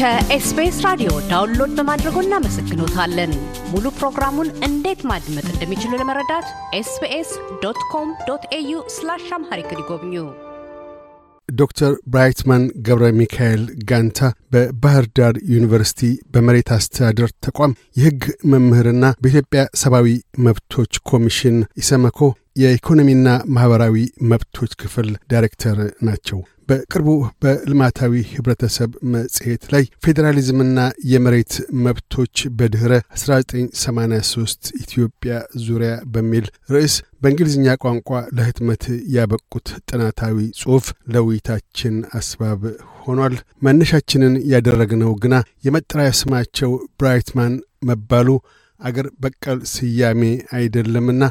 ከኤስቢኤስ ራዲዮ download በማድረጎ እናመሰግኖታለን። ሙሉ ፕሮግራሙን እንዴት ማድመጥ እንደሚችሉ ለመረዳት SBS dot com dot au slash Amharic ይጎብኙ። ዶክተር ብራይትማን ገብረ ሚካኤል ጋንታ በባህር ዳር ዩኒቨርሲቲ በመሬት አስተዳደር ተቋም የሕግ መምህርና በኢትዮጵያ ሰብአዊ መብቶች ኮሚሽን ኢሰመኮ የኢኮኖሚና ማኅበራዊ መብቶች ክፍል ዳይሬክተር ናቸው። በቅርቡ በልማታዊ ህብረተሰብ መጽሔት ላይ ፌዴራሊዝምና የመሬት መብቶች በድኅረ 1983 ኢትዮጵያ ዙሪያ በሚል ርዕስ በእንግሊዝኛ ቋንቋ ለህትመት ያበቁት ጥናታዊ ጽሑፍ ለውይይታችን አስባብ ሆኗል። መነሻችንን ያደረግነው ግና የመጠሪያ ስማቸው ብራይትማን መባሉ አገር በቀል ስያሜ አይደለምና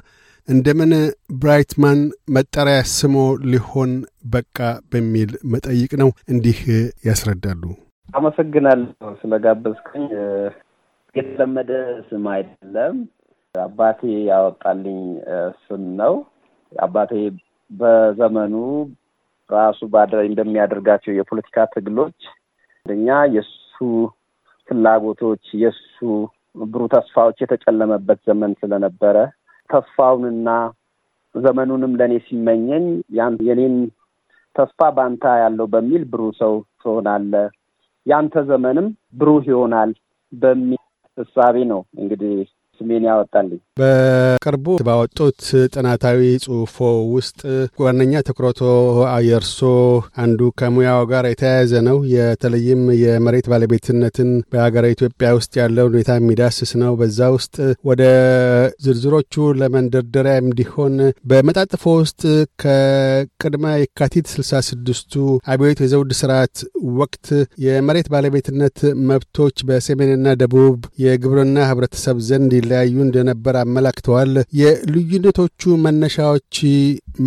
እንደምን ብራይትማን መጠሪያ ስሞ ሊሆን በቃ በሚል መጠይቅ ነው። እንዲህ ያስረዳሉ። አመሰግናለሁ ስለጋበዝከኝ። የተለመደ ስም አይደለም። አባቴ ያወጣልኝ ስም ነው። አባቴ በዘመኑ ራሱ ባደ እንደሚያደርጋቸው የፖለቲካ ትግሎች አንደኛ የእሱ ፍላጎቶች የእሱ ብሩህ ተስፋዎች የተጨለመበት ዘመን ስለነበረ ተስፋውንና ዘመኑንም ለእኔ ሲመኘኝ የኔን ተስፋ ባንታ ያለው በሚል ብሩህ ሰው ትሆናለህ፣ ያንተ ዘመንም ብሩህ ይሆናል በሚል እሳቤ ነው እንግዲህ ስሜን ያወጣልኝ። በቅርቡ ባወጡት ጥናታዊ ጽሑፎ ውስጥ ዋነኛ ትኩረቶ የእርሶ አንዱ ከሙያው ጋር የተያያዘ ነው። የተለይም የመሬት ባለቤትነትን በሀገረ ኢትዮጵያ ውስጥ ያለው ሁኔታ የሚዳስስ ነው። በዛ ውስጥ ወደ ዝርዝሮቹ ለመንደርደሪያ እንዲሆን በመጣጥፎ ውስጥ ከቅድመ የካቲት ስልሳ ስድስቱ አብዮት የዘውድ ስርዓት ወቅት የመሬት ባለቤትነት መብቶች በሰሜንና ደቡብ የግብርና ህብረተሰብ ዘንድ ይለያዩ እንደነበር አመላክተዋል። የልዩነቶቹ መነሻዎች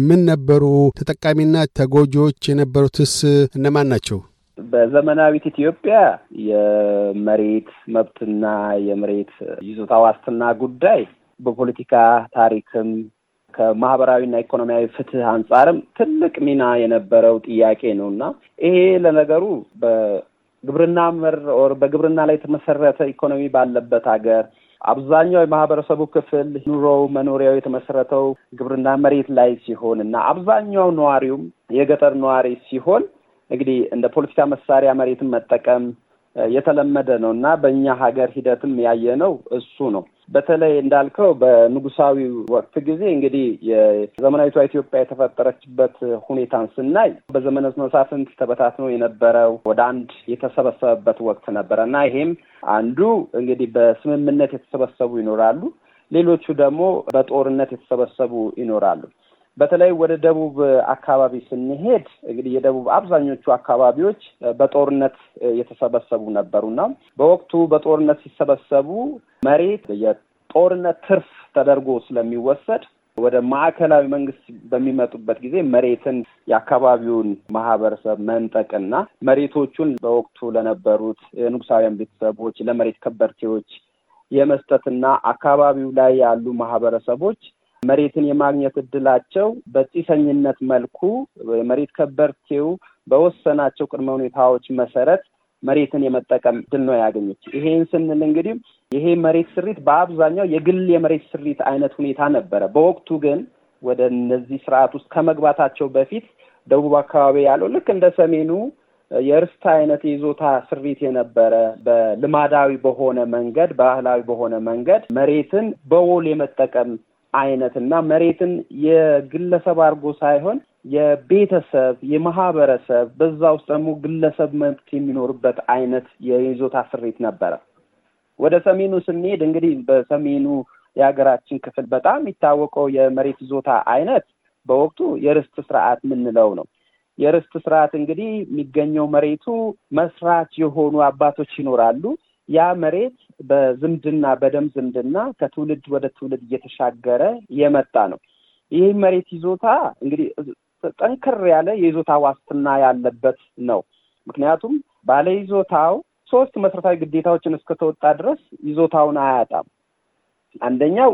ምን ነበሩ? ተጠቃሚና ተጎጂዎች የነበሩትስ እነማን ናቸው? በዘመናዊት ኢትዮጵያ የመሬት መብትና የመሬት ይዞታ ዋስትና ጉዳይ በፖለቲካ ታሪክም ከማህበራዊና ኢኮኖሚያዊ ፍትህ አንጻርም ትልቅ ሚና የነበረው ጥያቄ ነው እና ይሄ ለነገሩ በግብርና መር በግብርና ላይ የተመሰረተ ኢኮኖሚ ባለበት ሀገር አብዛኛው የማህበረሰቡ ክፍል ኑሮው መኖሪያው የተመሰረተው ግብርና መሬት ላይ ሲሆን እና አብዛኛው ነዋሪውም የገጠር ነዋሪ ሲሆን እንግዲህ እንደ ፖለቲካ መሳሪያ መሬትን መጠቀም የተለመደ ነው እና በእኛ ሀገር ሂደትም ያየነው እሱ ነው። በተለይ እንዳልከው በንጉሳዊ ወቅት ጊዜ እንግዲህ የዘመናዊቷ ኢትዮጵያ የተፈጠረችበት ሁኔታን ስናይ በዘመነ መሳፍንት ተበታትኖ የነበረው ወደ አንድ የተሰበሰበበት ወቅት ነበረ እና ይሄም አንዱ እንግዲህ በስምምነት የተሰበሰቡ ይኖራሉ፣ ሌሎቹ ደግሞ በጦርነት የተሰበሰቡ ይኖራሉ። በተለይ ወደ ደቡብ አካባቢ ስንሄድ እንግዲህ የደቡብ አብዛኞቹ አካባቢዎች በጦርነት የተሰበሰቡ ነበሩና በወቅቱ በጦርነት ሲሰበሰቡ መሬት የጦርነት ትርፍ ተደርጎ ስለሚወሰድ ወደ ማዕከላዊ መንግስት በሚመጡበት ጊዜ መሬትን የአካባቢውን ማህበረሰብ መንጠቅና መሬቶቹን በወቅቱ ለነበሩት የንጉሳውያን ቤተሰቦች ለመሬት ከበርቴዎች የመስጠትና አካባቢው ላይ ያሉ ማህበረሰቦች መሬትን የማግኘት እድላቸው በጢሰኝነት መልኩ የመሬት ከበርቴው በወሰናቸው ቅድመ ሁኔታዎች መሰረት መሬትን የመጠቀም እድል ነው ያገኙት። ይሄን ስንል እንግዲህ ይሄ መሬት ስሪት በአብዛኛው የግል የመሬት ስሪት አይነት ሁኔታ ነበረ። በወቅቱ ግን ወደ እነዚህ ስርዓት ውስጥ ከመግባታቸው በፊት ደቡብ አካባቢ ያለው ልክ እንደ ሰሜኑ የእርስት አይነት የይዞታ ስሪት የነበረ በልማዳዊ በሆነ መንገድ ባህላዊ በሆነ መንገድ መሬትን በውል የመጠቀም አይነት እና መሬትን የግለሰብ አድርጎ ሳይሆን የቤተሰብ የማህበረሰብ በዛ ውስጥ ደግሞ ግለሰብ መብት የሚኖርበት አይነት የይዞታ ስሪት ነበረ። ወደ ሰሜኑ ስንሄድ እንግዲህ በሰሜኑ የሀገራችን ክፍል በጣም የሚታወቀው የመሬት ይዞታ አይነት በወቅቱ የርስት ስርዓት የምንለው ነው። የርስት ስርዓት እንግዲህ የሚገኘው መሬቱ መስራች የሆኑ አባቶች ይኖራሉ። ያ መሬት በዝምድና በደም ዝምድና ከትውልድ ወደ ትውልድ እየተሻገረ የመጣ ነው። ይህ መሬት ይዞታ እንግዲህ ጠንከር ያለ የይዞታ ዋስትና ያለበት ነው። ምክንያቱም ባለ ይዞታው ሶስት መሰረታዊ ግዴታዎችን እስከተወጣ ድረስ ይዞታውን አያጣም። አንደኛው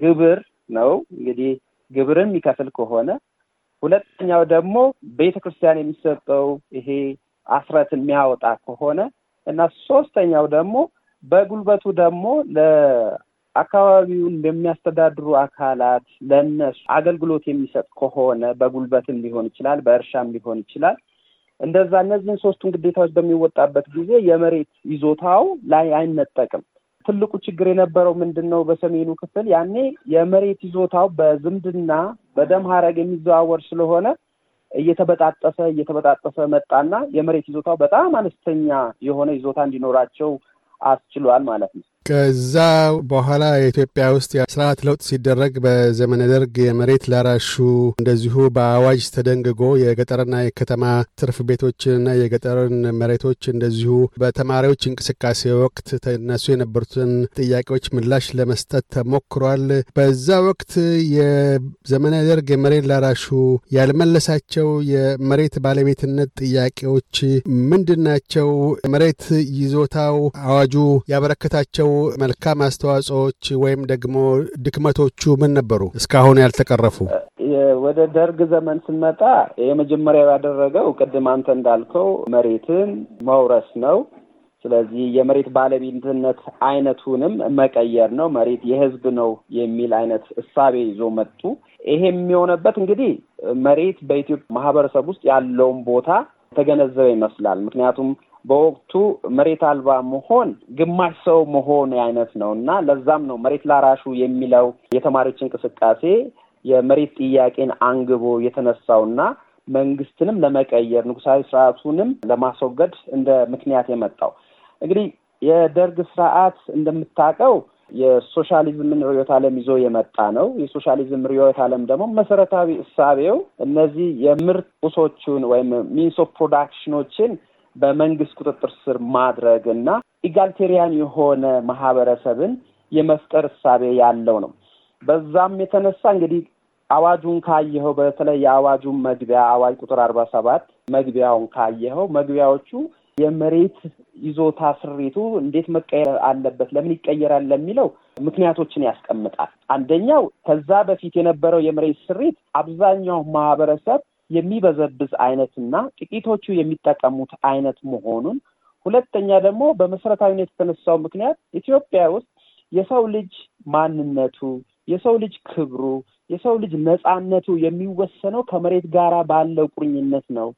ግብር ነው። እንግዲህ ግብርን የሚከፍል ከሆነ ሁለተኛው ደግሞ ቤተ ክርስቲያን የሚሰጠው ይሄ አስረት የሚያወጣ ከሆነ እና ሶስተኛው ደግሞ በጉልበቱ ደግሞ ለአካባቢውን ለሚያስተዳድሩ አካላት ለነሱ አገልግሎት የሚሰጥ ከሆነ በጉልበትም ሊሆን ይችላል፣ በእርሻም ሊሆን ይችላል። እንደዛ እነዚህን ሶስቱን ግዴታዎች በሚወጣበት ጊዜ የመሬት ይዞታው ላይ አይነጠቅም። ትልቁ ችግር የነበረው ምንድን ነው? በሰሜኑ ክፍል ያኔ የመሬት ይዞታው በዝምድና በደም ሀረግ የሚዘዋወር ስለሆነ እየተበጣጠሰ እየተበጣጠሰ መጣና የመሬት ይዞታው በጣም አነስተኛ የሆነ ይዞታ እንዲኖራቸው አስችሏል ማለት ነው። ከዛ በኋላ የኢትዮጵያ ውስጥ የስርዓት ለውጥ ሲደረግ በዘመነ ደርግ የመሬት ላራሹ እንደዚሁ በአዋጅ ተደንግጎ የገጠርና የከተማ ትርፍ ቤቶችንና የገጠርን መሬቶች እንደዚሁ በተማሪዎች እንቅስቃሴ ወቅት ተነሱ የነበሩትን ጥያቄዎች ምላሽ ለመስጠት ተሞክሯል። በዛ ወቅት የዘመነ ደርግ የመሬት ላራሹ ያልመለሳቸው የመሬት ባለቤትነት ጥያቄዎች ምንድን ናቸው? መሬት ይዞታው አዋጁ ያበረከታቸው መልካም አስተዋጽኦዎች ወይም ደግሞ ድክመቶቹ ምን ነበሩ? እስካሁን ያልተቀረፉ። ወደ ደርግ ዘመን ስንመጣ የመጀመሪያው ያደረገው ቅድም አንተ እንዳልከው መሬትን መውረስ ነው። ስለዚህ የመሬት ባለቤትነት አይነቱንም መቀየር ነው። መሬት የሕዝብ ነው የሚል አይነት እሳቤ ይዞ መጡ። ይሄ የሚሆነበት እንግዲህ መሬት በኢትዮጵያ ማህበረሰብ ውስጥ ያለውን ቦታ ተገነዘበ ይመስላል። ምክንያቱም በወቅቱ መሬት አልባ መሆን ግማሽ ሰው መሆን አይነት ነው እና ለዛም ነው መሬት ላራሹ የሚለው የተማሪዎች እንቅስቃሴ የመሬት ጥያቄን አንግቦ የተነሳውና መንግስትንም ለመቀየር ንጉሳዊ ስርዓቱንም ለማስወገድ እንደ ምክንያት የመጣው እንግዲህ የደርግ ስርዓት እንደምታውቀው የሶሻሊዝምን ርዕዮተ ዓለም ይዞ የመጣ ነው። የሶሻሊዝም ርዕዮተ ዓለም ደግሞ መሰረታዊ እሳቤው እነዚህ የምርት ቁሶቹን ወይም means of production ኦችን በመንግስት ቁጥጥር ስር ማድረግ እና ኢጋልቴሪያን የሆነ ማህበረሰብን የመፍጠር እሳቤ ያለው ነው። በዛም የተነሳ እንግዲህ አዋጁን ካየኸው በተለይ የአዋጁን መግቢያ አዋጅ ቁጥር አርባ ሰባት መግቢያውን ካየኸው መግቢያዎቹ የመሬት ይዞታ ስሪቱ እንዴት መቀየር አለበት፣ ለምን ይቀየራል ለሚለው ምክንያቶችን ያስቀምጣል። አንደኛው ከዛ በፊት የነበረው የመሬት ስሪት አብዛኛው ማህበረሰብ የሚበዘብዝ አይነትና ጥቂቶቹ የሚጠቀሙት አይነት መሆኑን፣ ሁለተኛ ደግሞ በመሰረታዊነት የተነሳው ምክንያት ኢትዮጵያ ውስጥ የሰው ልጅ ማንነቱ፣ የሰው ልጅ ክብሩ፣ የሰው ልጅ ነጻነቱ የሚወሰነው ከመሬት ጋራ ባለው ቁርኝነት ነው።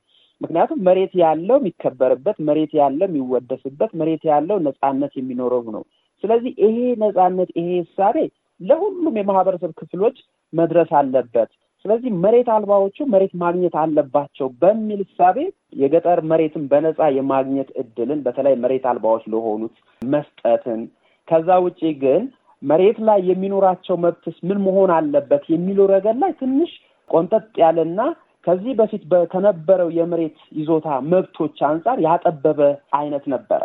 ምክንያቱም መሬት ያለው የሚከበርበት፣ መሬት ያለው የሚወደስበት፣ መሬት ያለው ነጻነት የሚኖረው ነው። ስለዚህ ይሄ ነጻነት ይሄ እሳቤ ለሁሉም የማህበረሰብ ክፍሎች መድረስ አለበት። ስለዚህ መሬት አልባዎቹ መሬት ማግኘት አለባቸው በሚል እሳቤ የገጠር መሬትን በነጻ የማግኘት እድልን በተለይ መሬት አልባዎች ለሆኑት መስጠትን ከዛ ውጪ ግን መሬት ላይ የሚኖራቸው መብትስ ምን መሆን አለበት የሚለው ረገድ ላይ ትንሽ ቆንጠጥ ያለና ከዚህ በፊት ከነበረው የመሬት ይዞታ መብቶች አንጻር ያጠበበ አይነት ነበረ።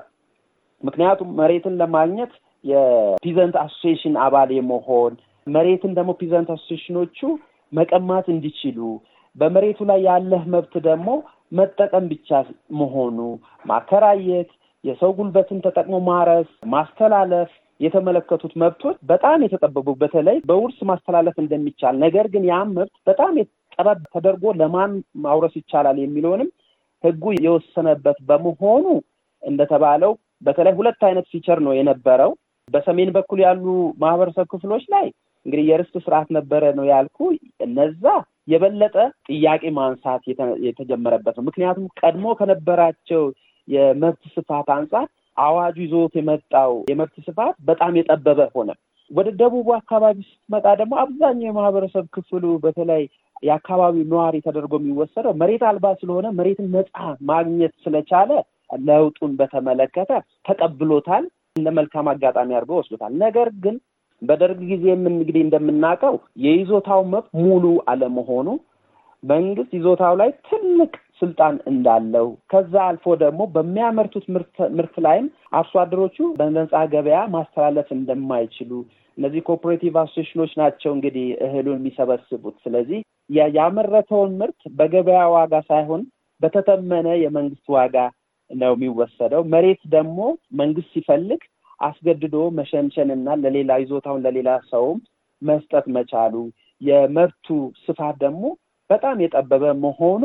ምክንያቱም መሬትን ለማግኘት የ peasant association አባል የመሆን መሬትን ደግሞ peasant association ኦቹ መቀማት እንዲችሉ በመሬቱ ላይ ያለህ መብት ደግሞ መጠቀም ብቻ መሆኑ ማከራየት፣ የሰው ጉልበትን ተጠቅሞ ማረስ፣ ማስተላለፍ የተመለከቱት መብቶች በጣም የተጠበቡ በተለይ በውርስ ማስተላለፍ እንደሚቻል ነገር ግን ያም መብት በጣም ጠበብ ተደርጎ ለማን ማውረስ ይቻላል የሚለውንም ሕጉ የወሰነበት በመሆኑ እንደተባለው በተለይ ሁለት አይነት feature ነው የነበረው። በሰሜን በኩል ያሉ ማህበረሰብ ክፍሎች ላይ እንግዲህ የርስት ስርዓት ነበረ ነው ያልኩ። እነዛ የበለጠ ጥያቄ ማንሳት የተጀመረበት ነው። ምክንያቱም ቀድሞ ከነበራቸው የመብት ስፋት አንጻር አዋጁ ይዞት የመጣው የመብት ስፋት በጣም የጠበበ ሆነ። ወደ ደቡቡ አካባቢ ስትመጣ ደግሞ አብዛኛው የማህበረሰብ ክፍሉ በተለይ የአካባቢው ነዋሪ ተደርጎ የሚወሰደው መሬት አልባ ስለሆነ መሬትን ነፃ ማግኘት ስለቻለ ለውጡን በተመለከተ ተቀብሎታል። እንደ መልካም አጋጣሚ አድርገው ወስዶታል። ነገር ግን በደርግ ጊዜም እንግዲህ እንደምናውቀው የይዞታው መብት ሙሉ አለመሆኑ መንግስት ይዞታው ላይ ትልቅ ስልጣን እንዳለው ከዛ አልፎ ደግሞ በሚያመርቱት ምርት ላይም አርሶ አደሮቹ በነጻ ገበያ ማስተላለፍ እንደማይችሉ እነዚህ cooperative association ኦች ናቸው እንግዲህ እህሉን የሚሰበስቡት። ስለዚህ ያመረተውን ምርት በገበያ ዋጋ ሳይሆን በተተመነ የመንግስት ዋጋ ነው የሚወሰደው። መሬት ደግሞ መንግስት ሲፈልግ አስገድዶ መሸንሸን እና ለሌላ ይዞታውን ለሌላ ሰውም መስጠት መቻሉ የመብቱ ስፋት ደግሞ በጣም የጠበበ መሆኑ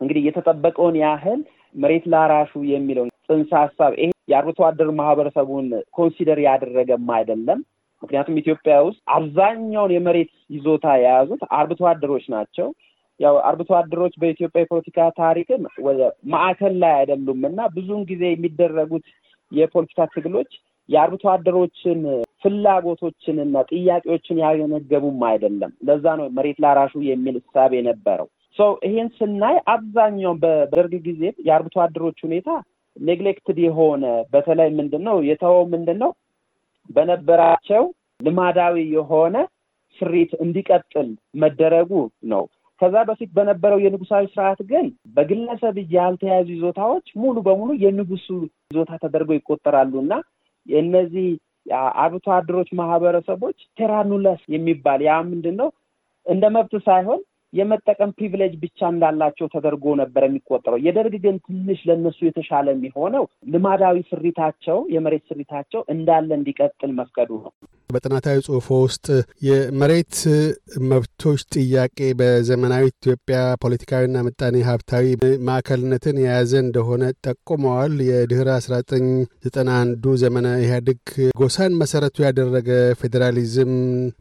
እንግዲህ የተጠበቀውን ያህል መሬት ላራሹ የሚለው ጽንሰ ሀሳብ ይሄ የአርብቶ አደር ማህበረሰቡን consider ያደረገም አይደለም። ምክንያቱም ኢትዮጵያ ውስጥ አብዛኛውን የመሬት ይዞታ የያዙት አርብቶ አደሮች ናቸው። ያው አርብቶ አደሮች በኢትዮጵያ የፖለቲካ ታሪክም ማዕከል ላይ አይደሉም እና ብዙውን ጊዜ የሚደረጉት የፖለቲካ ትግሎች የአርብቶ አደሮችን ፍላጎቶችን እና ጥያቄዎችን ያገነገቡም አይደለም። ለዛ ነው መሬት ላራሹ የሚል እሳቤ የነበረው። ሰው ይሄን ስናይ አብዛኛውን በደርግ ጊዜ የአርብቶ አደሮች ሁኔታ ኔግሌክትድ የሆነ በተለይ ምንድን ነው የተወው ምንድን ነው በነበራቸው ልማዳዊ የሆነ ስሪት እንዲቀጥል መደረጉ ነው። ከዛ በፊት በነበረው የንጉሳዊ ስርዓት ግን በግለሰብ ያልተያዙ ይዞታዎች ሙሉ በሙሉ የንጉሱ ይዞታ ተደርገው ይቆጠራሉ እና የእነዚህ አርብቶ አደሮች ማህበረሰቦች terra nullius የሚባል ያ ምንድን ነው እንደ መብት ሳይሆን የመጠቀም privilege ብቻ እንዳላቸው ተደርጎ ነበር የሚቆጠረው። የደርግ ግን ትንሽ ለእነሱ የተሻለ የሚሆነው ልማዳዊ ስሪታቸው የመሬት ስሪታቸው እንዳለ እንዲቀጥል መፍቀዱ ነው። በጥናታዊ ጽሁፎ ውስጥ የመሬት መብቶች ጥያቄ በዘመናዊ ኢትዮጵያ ፖለቲካዊና ምጣኔ ሀብታዊ ማዕከልነትን የያዘ እንደሆነ ጠቁመዋል። የድህረ 1991 ዘመነ ኢህአዴግ ጎሳን መሰረቱ ያደረገ ፌዴራሊዝም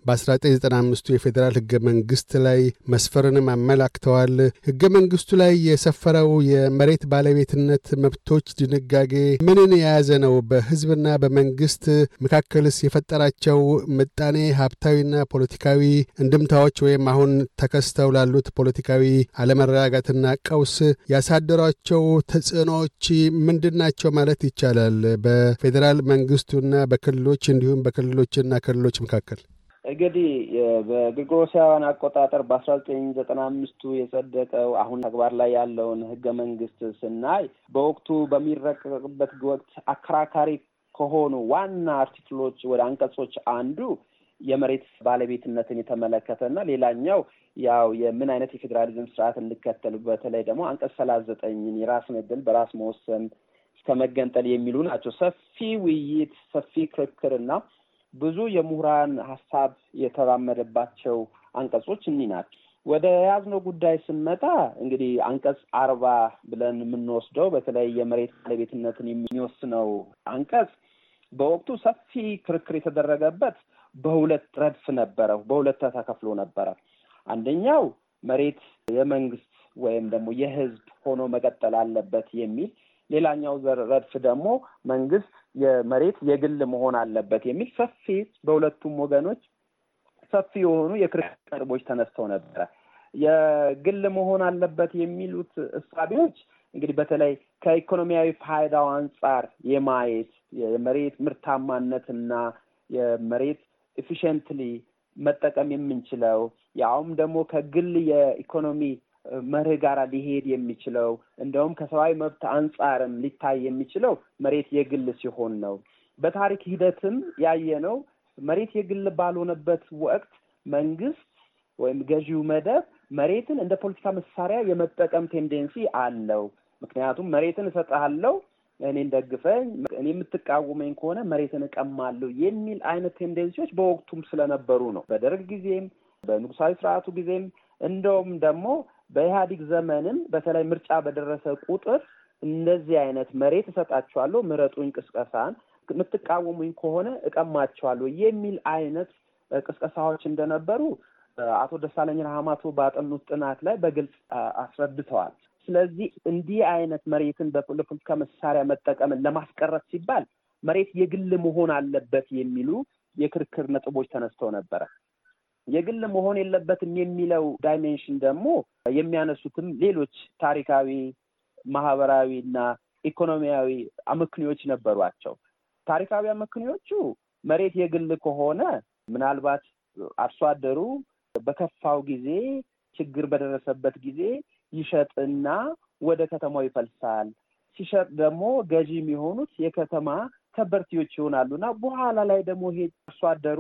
በ1995ቱ የፌዴራል ህገ መንግስት ላይ መስፈርንም አመላክተዋል። ህገ መንግስቱ ላይ የሰፈረው የመሬት ባለቤትነት መብቶች ድንጋጌ ምንን የያዘ ነው? በህዝብና በመንግስት መካከልስ የፈጠራቸው ምጣኔ ሀብታዊና ፖለቲካዊ እንድምታዎች ወይም አሁን ተከስተው ላሉት ፖለቲካዊ አለመረጋጋትና ቀውስ ያሳደሯቸው ተጽዕኖዎች ምንድን ናቸው ማለት ይቻላል? በፌዴራል መንግስቱና በክልሎች እንዲሁም በክልሎችና ክልሎች መካከል እንግዲህ በግሪጎሮሳውያን አቆጣጠር በአስራ ዘጠኝ ዘጠና አምስቱ የጸደቀው አሁን ተግባር ላይ ያለውን ህገ መንግስት ስናይ በወቅቱ በሚረቀቅበት ወቅት አከራካሪ ከሆኑ ዋና አርቲክሎች ወደ አንቀጾች አንዱ የመሬት ባለቤትነትን የተመለከተ እና ሌላኛው ያው የምን አይነት የፌዴራሊዝም ስርዓት እንከተል በተለይ ደግሞ አንቀጽ ሰላሳ ዘጠኝን የራስን ዕድል በራስ መወሰን እስከ መገንጠል የሚሉ ናቸው። ሰፊ ውይይት፣ ሰፊ ክርክር እና ብዙ የምሁራን ሀሳብ የተራመደባቸው አንቀጾች እኒህ ናቸው። ወደ ያዝነው ጉዳይ ስንመጣ እንግዲህ አንቀጽ አርባ ብለን የምንወስደው በተለይ የመሬት ባለቤትነትን የሚወስነው አንቀጽ በወቅቱ ሰፊ ክርክር የተደረገበት በሁለት ረድፍ ነበረ፣ በሁለት ተከፍሎ ነበረ። አንደኛው መሬት የመንግስት ወይም ደግሞ የህዝብ ሆኖ መቀጠል አለበት የሚል፣ ሌላኛው ረድፍ ደግሞ መንግስት የመሬት የግል መሆን አለበት የሚል ሰፊ በሁለቱም ወገኖች ሰፊ የሆኑ የክርክር ነጥቦች ተነስተው ነበረ። የግል መሆን አለበት የሚሉት እሳቤዎች እንግዲህ በተለይ ከኢኮኖሚያዊ ፋይዳው አንጻር የማየት የመሬት ምርታማነትና የመሬት efficiently መጠቀም የምንችለው ያውም ደግሞ ከግል የኢኮኖሚ መርህ ጋር ሊሄድ የሚችለው እንደውም ከሰብአዊ መብት አንጻርም ሊታይ የሚችለው መሬት የግል ሲሆን ነው። በታሪክ ሂደትም ያየነው መሬት የግል ባልሆነበት ወቅት መንግስት ወይም ገዢው መደብ መሬትን እንደ ፖለቲካ መሳሪያ የመጠቀም tendency አለው። ምክንያቱም መሬትን እሰጥሃለሁ፣ እኔን ደግፈኝ፣ እኔ የምትቃወመኝ ከሆነ መሬትን እቀማለሁ የሚል አይነት tendency ዎች በወቅቱም ስለነበሩ ነው። በደርግ ጊዜም በንጉሳዊ ስርዓቱ ጊዜም እንደውም ደግሞ በኢህአዲግ ዘመንም በተለይ ምርጫ በደረሰ ቁጥር እንደዚህ አይነት መሬት እሰጣችኋለሁ፣ ምረጡኝ ቅስቀሳን የምትቃወሙኝ ከሆነ እቀማቸዋለሁ የሚል አይነት ቅስቀሳዎች እንደነበሩ አቶ ደሳለኝ ራህማቶ ባጠኑት ጥናት ላይ በግልጽ አስረድተዋል። ስለዚህ እንዲህ አይነት መሬትን ለፖለቲካ መሳሪያ መጠቀምን ለማስቀረት ሲባል መሬት የግል መሆን አለበት የሚሉ የክርክር ነጥቦች ተነስተው ነበረ። የግል መሆን የለበትም የሚለው ዳይሜንሽን ደግሞ የሚያነሱትም ሌሎች ታሪካዊ፣ ማህበራዊ እና ኢኮኖሚያዊ አመክንዮች ነበሯቸው። ታሪካዊ አመክንዮቹ መሬት የግል ከሆነ ምናልባት አርሶ አደሩ በከፋው ጊዜ ችግር በደረሰበት ጊዜ ይሸጥና ወደ ከተማው ይፈልሳል። ሲሸጥ ደግሞ ገዢ የሚሆኑት የከተማ ከበርቴዎች ይሆናሉ እና በኋላ ላይ ደግሞ ይሄ አርሶ አደሩ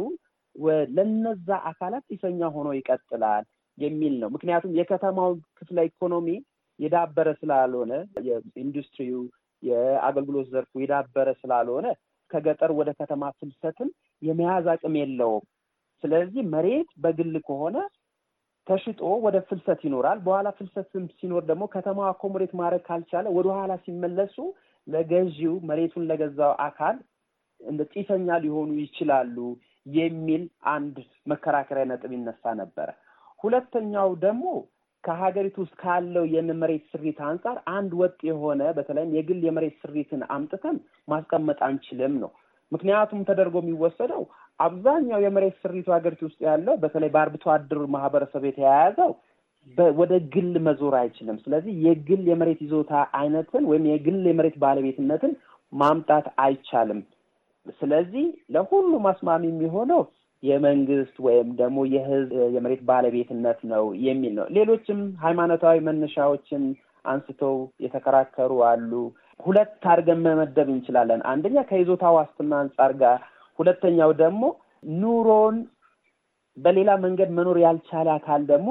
ለነዛ አካላት ጢሰኛ ሆኖ ይቀጥላል የሚል ነው። ምክንያቱም የከተማው ክፍለ ኢኮኖሚ የዳበረ ስላልሆነ የኢንዱስትሪው የአገልግሎት ዘርፉ የዳበረ ስላልሆነ ከገጠር ወደ ከተማ ፍልሰትን የመያዝ አቅም የለውም። ስለዚህ መሬት በግል ከሆነ ተሽጦ ወደ ፍልሰት ይኖራል። በኋላ ፍልሰትም ሲኖር ደግሞ ከተማዋ አኮሞዴት ማድረግ ካልቻለ ወደ ኋላ ሲመለሱ ለገዢው መሬቱን ለገዛው አካል እንደ ጢሰኛ ሊሆኑ ይችላሉ የሚል አንድ መከራከሪያ ነጥብ ይነሳ ነበረ። ሁለተኛው ደግሞ ከሀገሪቱ ውስጥ ካለው የመሬት ስሪት አንጻር አንድ ወጥ የሆነ በተለይም የግል የመሬት ስሪትን አምጥተን ማስቀመጥ አንችልም ነው። ምክንያቱም ተደርጎ የሚወሰደው አብዛኛው የመሬት ስሪቱ ሀገሪቱ ውስጥ ያለው በተለይ በአርብቶ አደር ማህበረሰብ የተያያዘው ወደ ግል መዞር አይችልም። ስለዚህ የግል የመሬት ይዞታ አይነትን ወይም የግል የመሬት ባለቤትነትን ማምጣት አይቻልም። ስለዚህ ለሁሉም አስማሚ የሚሆነው የመንግስት ወይም ደግሞ የህዝብ የመሬት ባለቤትነት ነው የሚል ነው። ሌሎችም ሃይማኖታዊ መነሻዎችን አንስተው የተከራከሩ አሉ። ሁለት አድርገን መመደብ እንችላለን። አንደኛ ከይዞታ ዋስትና አንጻር ጋር፣ ሁለተኛው ደግሞ ኑሮን በሌላ መንገድ መኖር ያልቻለ አካል ደግሞ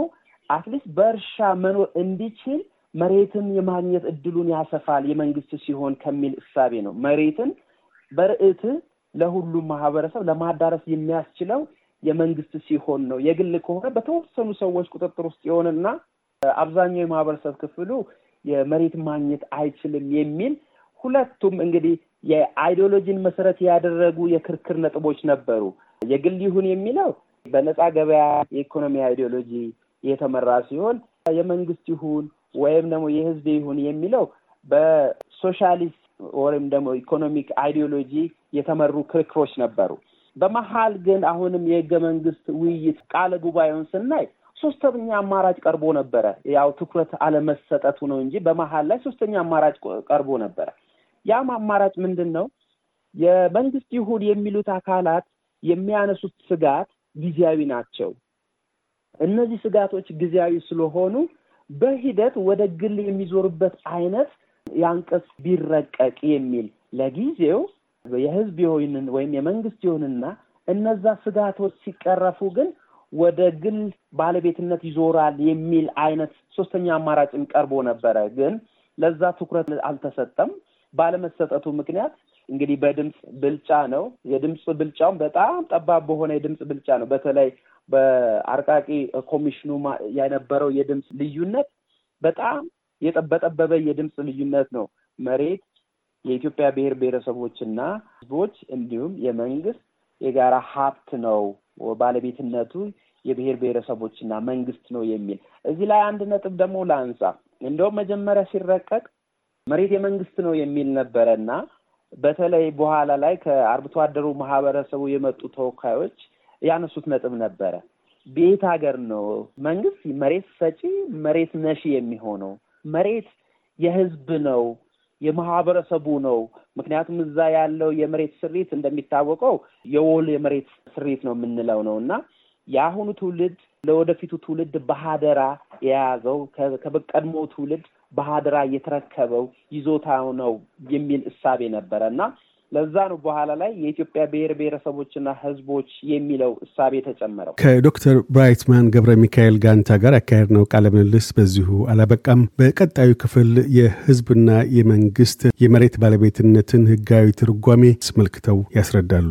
at least በእርሻ መኖር እንዲችል መሬትን የማግኘት እድሉን ያሰፋል የመንግስት ሲሆን ከሚል እሳቤ ነው። መሬትን በርትዕ ለሁሉም ማህበረሰብ ለማዳረስ የሚያስችለው የመንግስት ሲሆን ነው። የግል ከሆነ በተወሰኑ ሰዎች ቁጥጥር ውስጥ የሆነና አብዛኛው የማህበረሰብ ክፍሉ የመሬት ማግኘት አይችልም የሚል ሁለቱም እንግዲህ የ ideology ን መሰረት ያደረጉ የክርክር ነጥቦች ነበሩ። የግል ይሁን የሚለው በነፃ ገበያ የኢኮኖሚ ideology የተመራ ሲሆን የመንግስት ይሁን ወይም ደግሞ የህዝብ ይሁን የሚለው በሶሻሊስት ወይም ደግሞ economic ideology የተመሩ ክርክሮች ነበሩ። በመሀል ግን አሁንም የህገ መንግስት ውይይት ቃለ ጉባኤውን ስናይ ሶስተኛ አማራጭ ቀርቦ ነበረ። ያው ትኩረት አለመሰጠቱ ነው እንጂ በመሀል ላይ ሶስተኛ አማራጭ ቀርቦ ነበረ። ያም አማራጭ ምንድን ነው? የመንግስት ይሁን የሚሉት አካላት የሚያነሱት ስጋት ጊዜያዊ ናቸው። እነዚህ ስጋቶች ጊዜያዊ ስለሆኑ በሂደት ወደ ግል የሚዞርበት አይነት የአንቀጽ ቢረቀቅ የሚል ለጊዜው የህዝብ የሆንን ወይም የመንግስት ይሆንና እነዛ ስጋቶች ሲቀረፉ ግን ወደ ግል ባለቤትነት ይዞራል የሚል አይነት ሶስተኛ አማራጭም ቀርቦ ነበረ። ግን ለዛ ትኩረት አልተሰጠም። ባለመሰጠቱ ምክንያት እንግዲህ በድምፅ ብልጫ ነው። የድምፅ ብልጫውን በጣም ጠባብ በሆነ የድምፅ ብልጫ ነው። በተለይ በአርቃቂ ኮሚሽኑ የነበረው የድምፅ ልዩነት በጣም የጠበጠበበ የድምፅ ልዩነት ነው። መሬት የኢትዮጵያ ብሔር ብሔረሰቦችና ህዝቦች እንዲሁም የመንግስት የጋራ ሀብት ነው፣ ባለቤትነቱ የብሔር ብሔረሰቦችና መንግስት ነው የሚል እዚህ ላይ አንድ ነጥብ ደግሞ ላንሳ። እንደውም መጀመሪያ ሲረቀቅ መሬት የመንግስት ነው የሚል ነበረ እና በተለይ በኋላ ላይ ከአርብቶ አደሩ ማህበረሰቡ የመጡ ተወካዮች ያነሱት ነጥብ ነበረ። ቤት ሀገር ነው መንግስት መሬት ሰጪ መሬት ነሺ የሚሆነው መሬት የህዝብ ነው የማህበረሰቡ ነው። ምክንያቱም እዛ ያለው የመሬት ስሪት እንደሚታወቀው የወል የመሬት ስሪት ነው የምንለው ነው እና የአሁኑ ትውልድ ለወደፊቱ ትውልድ በሀደራ የያዘው ከቀድሞ ትውልድ በሀደራ የተረከበው ይዞታው ነው የሚል እሳቤ ነበረ እና ለዛ ነው በኋላ ላይ የኢትዮጵያ ብሔር ብሔረሰቦችና ህዝቦች የሚለው እሳቤ የተጨመረው። ከዶክተር ብራይትማን ገብረ ሚካኤል ጋንታ ጋር ያካሄድነው ቃለ ምልልስ በዚሁ አላበቃም። በቀጣዩ ክፍል የህዝብና የመንግስት የመሬት ባለቤትነትን ህጋዊ ትርጓሜ አስመልክተው ያስረዳሉ።